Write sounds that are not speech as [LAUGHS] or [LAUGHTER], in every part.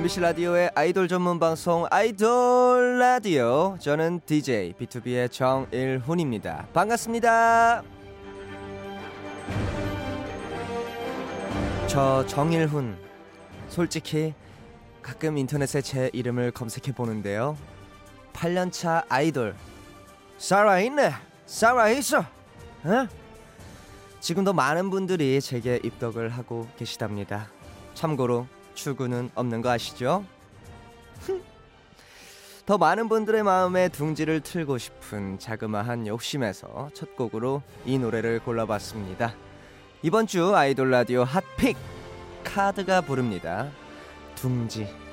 MBC 라디오의 아이돌 전문 방송 아이돌 라디오 저는 DJ B2B의 정일훈입니다. 반갑습니다. 저 정일훈 솔직히 가끔 인터넷에 제 이름을 검색해 보는데요. 8년차 아이돌 살아있네 살아있어 어? 지금도 많은 분들이 제게 입덕을 하고 계시답니다. 참고로 출구는 없는 거 아시죠? [LAUGHS] 더 많은 분들의 마음에 둥지를 틀고 싶은 자그마한 욕심에서 첫 곡으로 이 노래를 골라봤습니다. 이번 주 아이돌 라디오 핫픽 카드가 부릅니다. 둥지.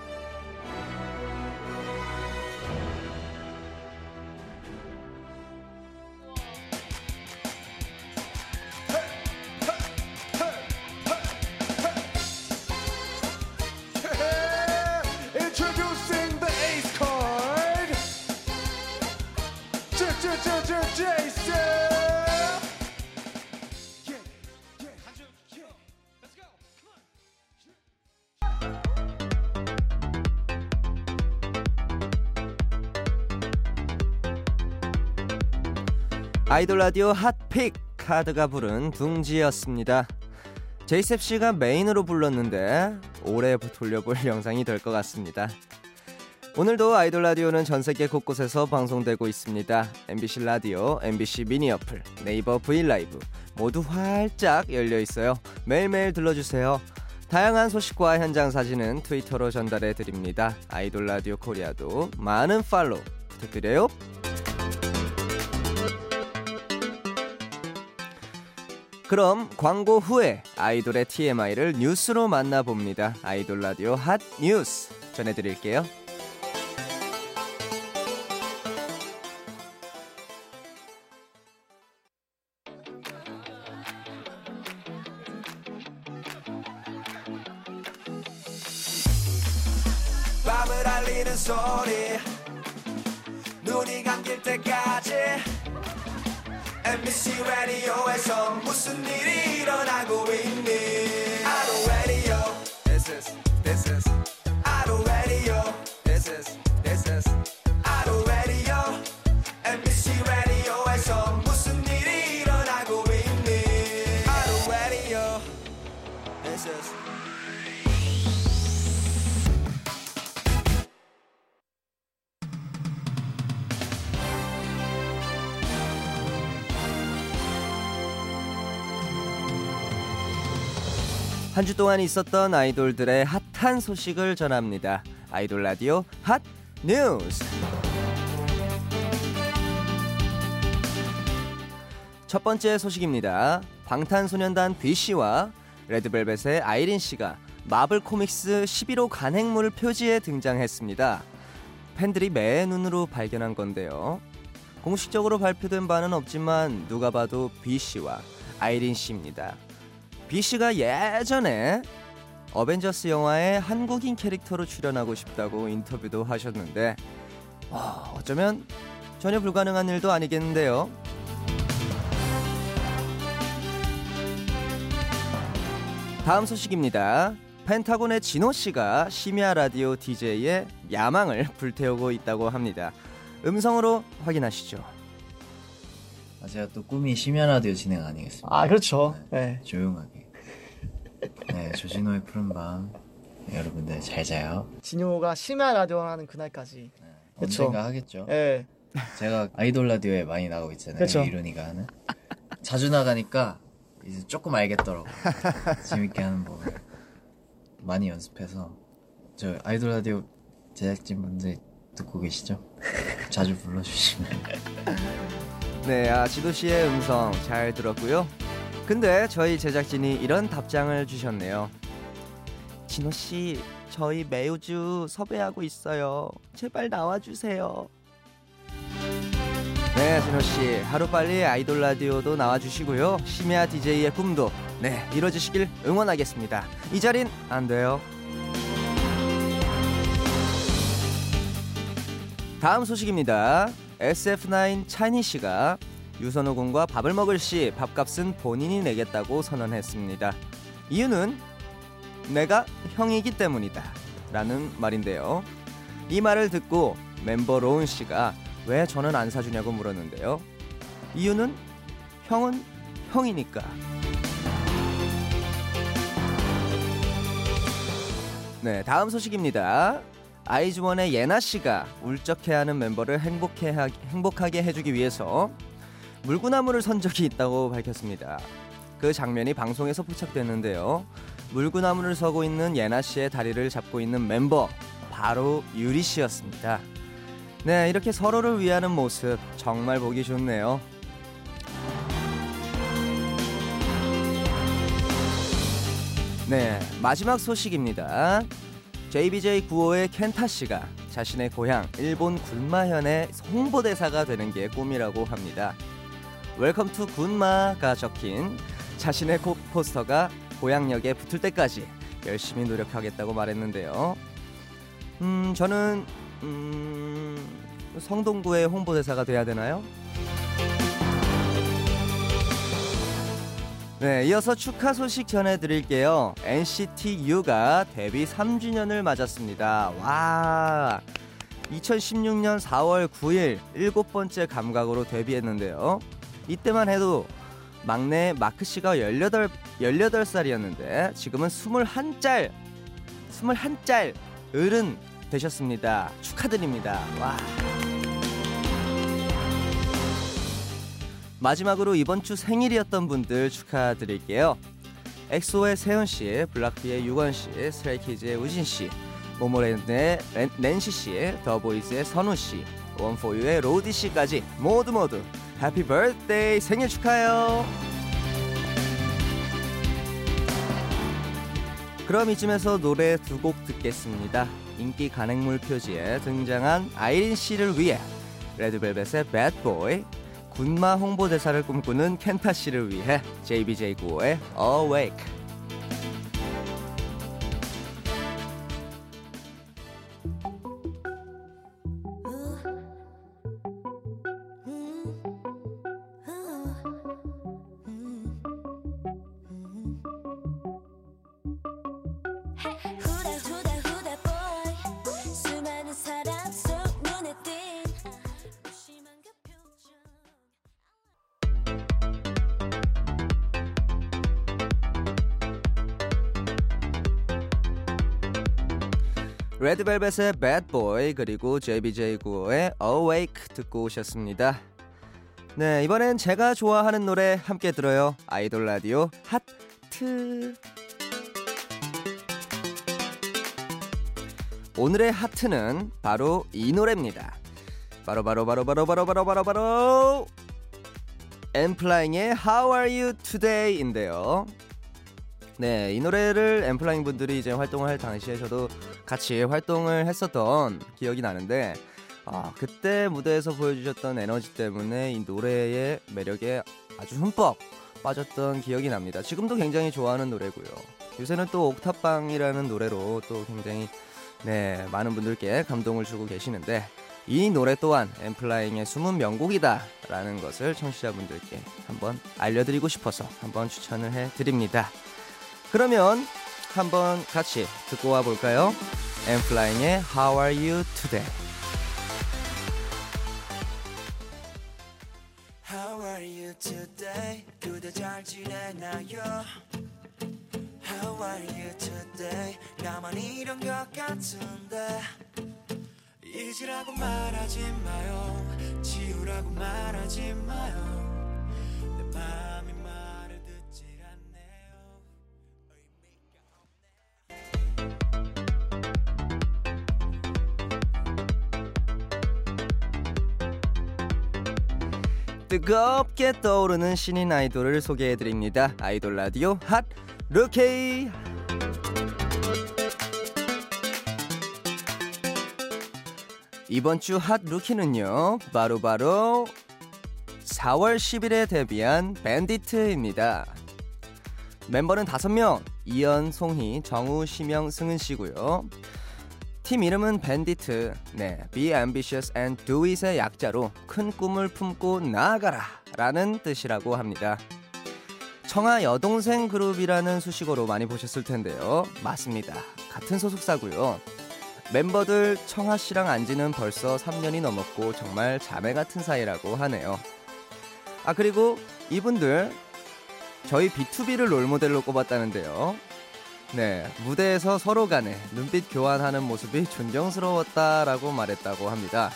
아이돌 라디오 hot pick 카드가 부른 둥지였습니다. 제이셉 씨가 메인으로 불렀는데 오래 돌려볼 [LAUGHS] 영상이 될 것 같습니다. 오늘도 아이돌 라디오는 전 세계 곳곳에서 방송되고 있습니다. MBC 라디오, MBC 미니 어플, 네이버 V 라이브 모두 활짝 열려 있어요. 매일매일 들러주세요. 다양한 소식과 현장 사진은 트위터로 전달해 드립니다. 아이돌 라디오 코리아도 많은 follow 부탁드려요. 그럼 광고 후에 아이돌의 TMI를 뉴스로 만나봅니다. 아이돌 라디오 핫 뉴스 전해드릴게요. 밤을 알리는 소리 눈이 감길 때까지 MBC 라디오에서 무슨 일이 일어나고 있니 한 주 동안 있었던 아이돌들의 핫한 소식을 전합니다. 아이돌 라디오 핫 뉴스. 첫 번째 소식입니다. 방탄소년단 B 씨와 레드벨벳의 아이린 씨가 마블 코믹스 11호 간행물 표지에 등장했습니다. 팬들이 매 눈으로 발견한 건데요. 공식적으로 발표된 바는 없지만 누가 봐도 B 씨와 아이린 씨입니다. B 씨가 예전에 어벤져스 영화에 한국인 캐릭터로 출연하고 싶다고 인터뷰도 하셨는데 와, 어쩌면 전혀 불가능한 일도 아니겠는데요. 다음 소식입니다. 펜타곤의 진호 씨가 심야 라디오 DJ의 야망을 불태우고 있다고 합니다. 음성으로 확인하시죠. 아, 제가 또 꿈이 심야 라디오 진행 아니겠습니까? 아 그렇죠. 네. 조용하게. 네, 조진호의 푸른밤. 네, 여러분들 잘 자요. 진효가 심야 라디오 하는 그날까지. 그쵸. 언젠가 하겠죠. 예. 제가 아이돌 라디오에 많이 나가고 있잖아요. 그쵸. 이룬이가 하는. 자주 나가니까 이제 조금 알겠더라고. [LAUGHS] 재밌게 하는 법을. 많이 연습해서. 저 아이돌 라디오 제작진 분들 듣고 계시죠? 자주 불러주시면. 네, 아, 지도 씨의 음성 잘 들었고요. 근데 저희 제작진이 이런 답장을 주셨네요. 진호 씨 저희 매주 섭외하고 있어요. 제발 나와주세요. 네, 진호 씨 하루빨리 아이돌 라디오도 나와주시고요. 심야 DJ의 꿈도 네 이루어지시길 응원하겠습니다. 이 자린 안 돼요. 다음 소식입니다. SF9 차니 씨가 유선호 군과 밥을 먹을 시 밥값은 본인이 내겠다고 선언했습니다. 이유는 내가 형이기 때문이다. 라는 말인데요. 이 말을 듣고 멤버 로운 씨가 왜 저는 안 사주냐고 물었는데요. 이유는 형은 형이니까. 네, 다음 소식입니다. 아이즈원의 예나 씨가 울적해하는 멤버를 행복해 행복하게 해주기 위해서 물구나무를 선 적이 있다고 밝혔습니다. 그 장면이 방송에서 포착됐는데요. 물구나무를 서고 있는 예나 씨의 다리를 잡고 있는 멤버 바로 유리 씨였습니다. 네, 이렇게 서로를 위하는 모습 정말 보기 좋네요. 네, 마지막 소식입니다. JBJ95의 켄타 씨가 자신의 고향 일본 군마현의 홍보대사가 되는 게 꿈이라고 합니다. Welcome to 군마가 적힌 자신의 코- 포스터가 고향역에 붙을 때까지 열심히 노력하겠다고 말했는데요. 음, 저는 음, 성동구의 홍보대사가 돼야 되나요? 네, 이어서 축하 소식 전해드릴게요. NCT U가 데뷔 3주년을 맞았습니다. 와, 2016년 4월 9일 일곱 번째 감각으로 데뷔했는데요. 이때만 해도 막내 마크 씨가 18, 18살이었는데 지금은 21짤, 21짤 어른 되셨습니다. 축하드립니다. 와. 마지막으로 이번 주 생일이었던 분들 축하드릴게요. 엑소의 세훈 씨, 블락비의 유권 씨, 스트레이키즈의 우진 씨, 모모랜드의 렌- 낸시 씨, 더보이즈의 선우 씨, 원포유의 로디 씨까지 모두 모두 Happy Birthday 생일 축하해요. 그럼 이쯤에서 노래 두 곡 듣겠습니다. 인기 간행물 표지에 등장한 아이린 씨를 위해 레드벨벳의 Bad Boy, 군마 홍보대사를 꿈꾸는 켄타 씨를 위해 JBJ95의 Awake. 레드벨벳의 Bad Boy 그리고 JBJ95의 Awake 듣고 오셨습니다. 네 이번엔 제가 좋아하는 노래 함께 들어요. 아이돌 라디오 하트. 오늘의 하트는 바로 이 노래입니다. 바로 바로 바로 바로 바로 바로 바로 바로 엠플라잉의 How Are You Today인데요. 네, 이 노래를 엠플라잉 분들이 이제 활동을 할 당시에 저도 같이 활동을 했었던 기억이 나는데 아, 그때 무대에서 보여주셨던 에너지 때문에 이 노래의 매력에 아주 흠뻑 빠졌던 기억이 납니다. 지금도 굉장히 좋아하는 노래고요. 요새는 또 옥탑방이라는 노래로 또 굉장히 네, 많은 분들께 감동을 주고 계시는데 이 노래 또한 엠플라잉의 숨은 명곡이다라는 것을 청취자분들께 한번 알려드리고 싶어서 한번 추천을 해드립니다. 그러면 한번 같이 듣고 와 볼까요? 엠플라잉의 How Are You Today? How are you today? 그대 잘 지내나요? How are you today? 나만 이런 것 같은데 잊으라고 말하지 마요 지우라고 말하지 마요 내 맘이 말 뜨겁게 떠오르는 신인 아이돌을 소개해드립니다. 아이돌 라디오 핫 루케이. 이번 주 핫 루키는요, 바로바로 바로 4월 10일에 데뷔한 밴디트입니다. 멤버는 5명, 이연, 송희, 정우, 심영, 승은 씨고요. 팀 이름은 밴디트. 네, Be ambitious and do it의 약자로 큰 꿈을 품고 나아가라 라는 뜻이라고 합니다. 청아 여동생 그룹이라는 수식어로 많이 보셨을 텐데요. 맞습니다. 같은 소속사고요. 멤버들 청아 씨랑 안지는 벌써 3년이 넘었고 정말 자매 같은 사이라고 하네요. 아 그리고 이분들 저희 B2B를 롤모델로 꼽았다는데요. 네, 무대에서 서로 간에 눈빛 교환하는 모습이 존경스러웠다라고 말했다고 합니다.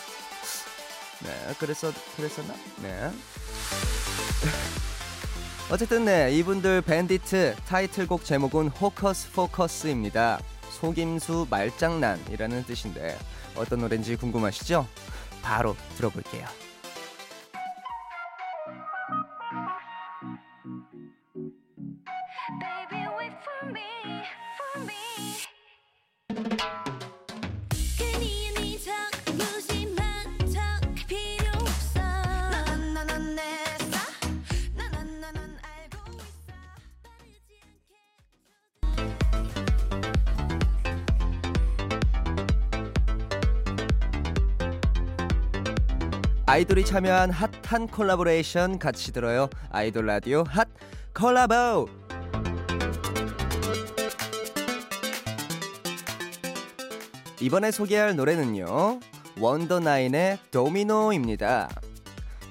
네, 그랬어, 그랬었나? 네. [LAUGHS] 어쨌든 네, 이분들 밴디트 타이틀곡 제목은 호커스 포커스입니다. 속임수 말장난이라는 뜻인데 어떤 노래인지 궁금하시죠? 바로 들어볼게요. Baby, 아이돌이 참여한 핫한 콜라보레이션 같이 들어요. 아이돌 라디오 핫 콜라보. 이번에 소개할 노래는요. 원더나인의 Domino입니다.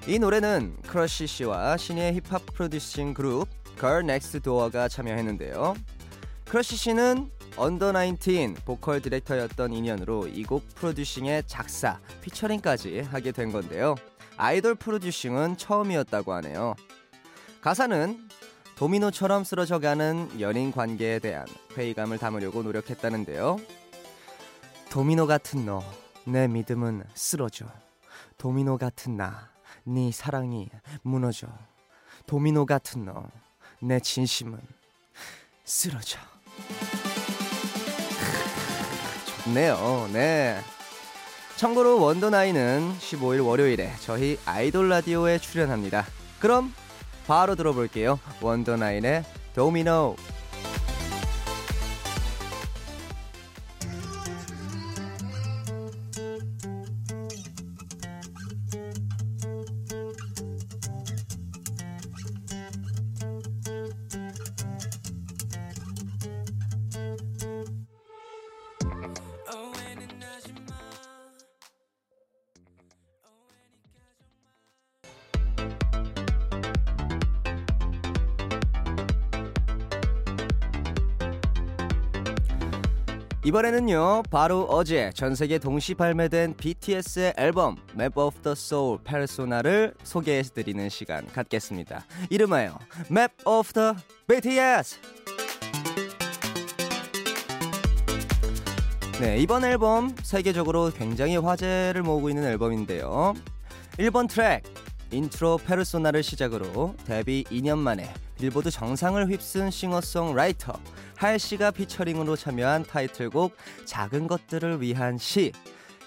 이 노래는 크러쉬 씨와 신예 힙합 프로듀싱 그룹 Girl Next Door가 참여했는데요. 크러쉬 씨는 Under 19 보컬 디렉터였던 인연으로 이 곡 프로듀싱의 작사, 피처링까지 하게 된 건데요. 아이돌 프로듀싱은 처음이었다고 하네요. 가사는 도미노처럼 쓰러져가는 연인 관계에 대한 회의감을 담으려고 노력했다는데요. 도미노 같은 너, 내 믿음은 쓰러져. 도미노 같은 나, 네 사랑이 무너져. 도미노 같은 너, 내 진심은 쓰러져. [LAUGHS] 좋네요. 네. 참고로 원더나인은 15일 월요일에 저희 아이돌 라디오에 출연합니다. 그럼 바로 들어볼게요. 원더나인의 도미노. 이번에는요 바로 어제 전 세계 동시 발매된 BTS의 앨범 Map of the Soul Persona를 소개해드리는 시간 갖겠습니다. 이름하여 Map of the BTS 네 이번 앨범 세계적으로 굉장히 화제를 모으고 있는 앨범인데요. 1번 트랙 Intro Persona를 시작으로 데뷔 2년 만에 빌보드 정상을 휩쓴 싱어송라이터 할시가 피처링으로 참여한 타이틀곡 작은 것들을 위한 시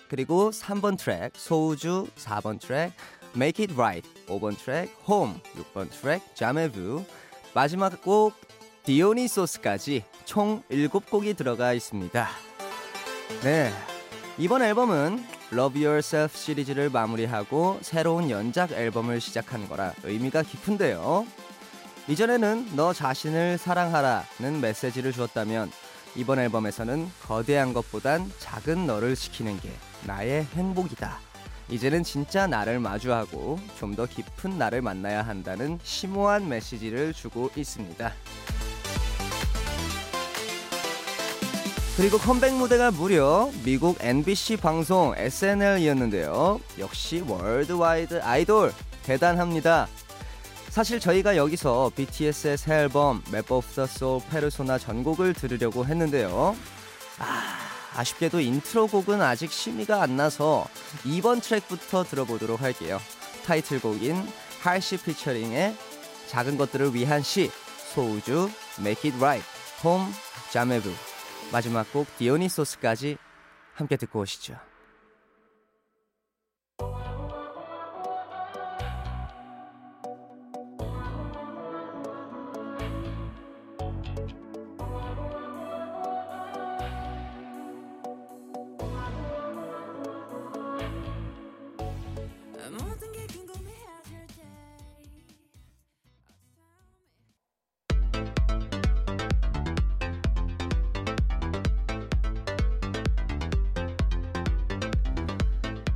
그리고 3번 트랙 소우주 4번 트랙 Make It Right 5번 트랙 Home 6번 트랙 Jamais Vu 마지막 곡 디오니소스까지 총 7곡이 들어가 있습니다. 네. 이번 앨범은 Love Yourself 시리즈를 마무리하고 새로운 연작 앨범을 시작한 거라 의미가 깊은데요. 이전에는 너 자신을 사랑하라는 메시지를 주었다면 이번 앨범에서는 거대한 것보단 작은 너를 지키는 게 나의 행복이다. 이제는 진짜 나를 마주하고 좀 더 깊은 나를 만나야 한다는 심오한 메시지를 주고 있습니다. 그리고 컴백 무대가 무려 미국 NBC 방송 SNL이었는데요. 역시 worldwide 아이돌 대단합니다. 사실 저희가 여기서 BTS의 새 앨범 Map of the Soul Persona 전곡을 들으려고 했는데요. 아, 아쉽게도 인트로 곡은 아직 심의가 안 나서 2번 트랙부터 들어보도록 할게요. 타이틀곡인 할시 피처링의 작은 것들을 위한 시 소우주 Make It Right Home Jamais Vu 마지막 곡 디오니소스까지 함께 듣고 오시죠.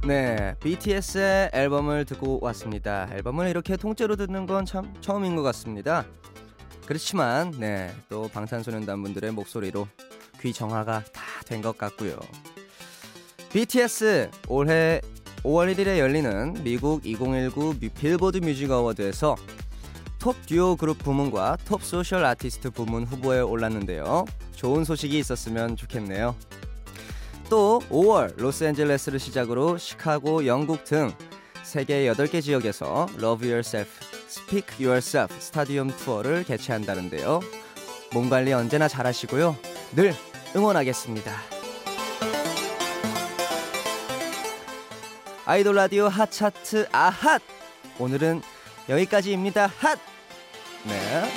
네, BTS의 앨범을 듣고 왔습니다. 앨범을 이렇게 통째로 듣는 건 참 처음인 것 같습니다. 그렇지만, 네, 또 방탄소년단 분들의 목소리로 귀 정화가 다 된 것 같고요. BTS 올해 5월 1일에 열리는 미국 2019 미- 빌보드 뮤직 어워드에서 Top Duo Group 부문과 Top Social Artist 부문 후보에 올랐는데요. 좋은 소식이 있었으면 좋겠네요. 또 5월 로스앤젤레스를 시작으로 시카고, 영국 등 세계 8개 지역에서 Love Yourself, Speak Yourself 스타디움 투어를 개최한다는데요. 몸 관리 언제나 잘하시고요. 늘 응원하겠습니다. 아이돌 라디오 핫차트 아핫! 오늘은 여기까지입니다. 핫! 네.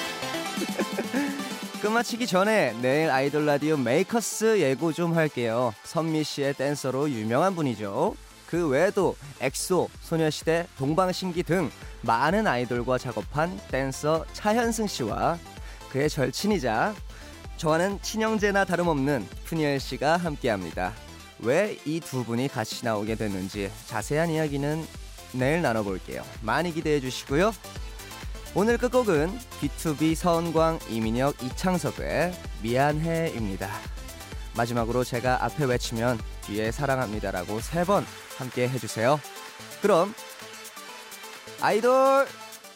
끝마치기 전에 내일 아이돌 라디오 Makers 예고 좀 할게요. 선미 씨의 댄서로 유명한 분이죠. 그 외에도 엑소, 소녀시대, 동방신기 등 많은 아이돌과 작업한 댄서 차현승 씨와 그의 절친이자 저와는 친형제나 다름없는 프니엘 씨가 함께합니다. 왜 이 두 분이 같이 나오게 됐는지 자세한 이야기는 내일 나눠볼게요. 많이 기대해 주시고요. 오늘 끝곡은 B2B 서은광, 이민혁, 이창섭의 미안해입니다. 마지막으로 제가 앞에 외치면 뒤에 사랑합니다라고 세 번 함께 해주세요. 그럼 아이돌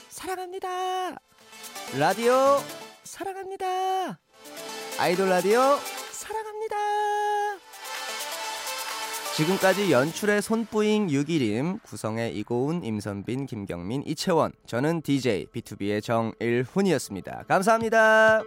사랑합니다. 라디오 사랑합니다. 아이돌 라디오 지금까지 연출의 손뿌잉 6일임, 구성의 이고은, 임선빈, 김경민, 이채원, 저는 DJ B2B의 정일훈이었습니다. 감사합니다.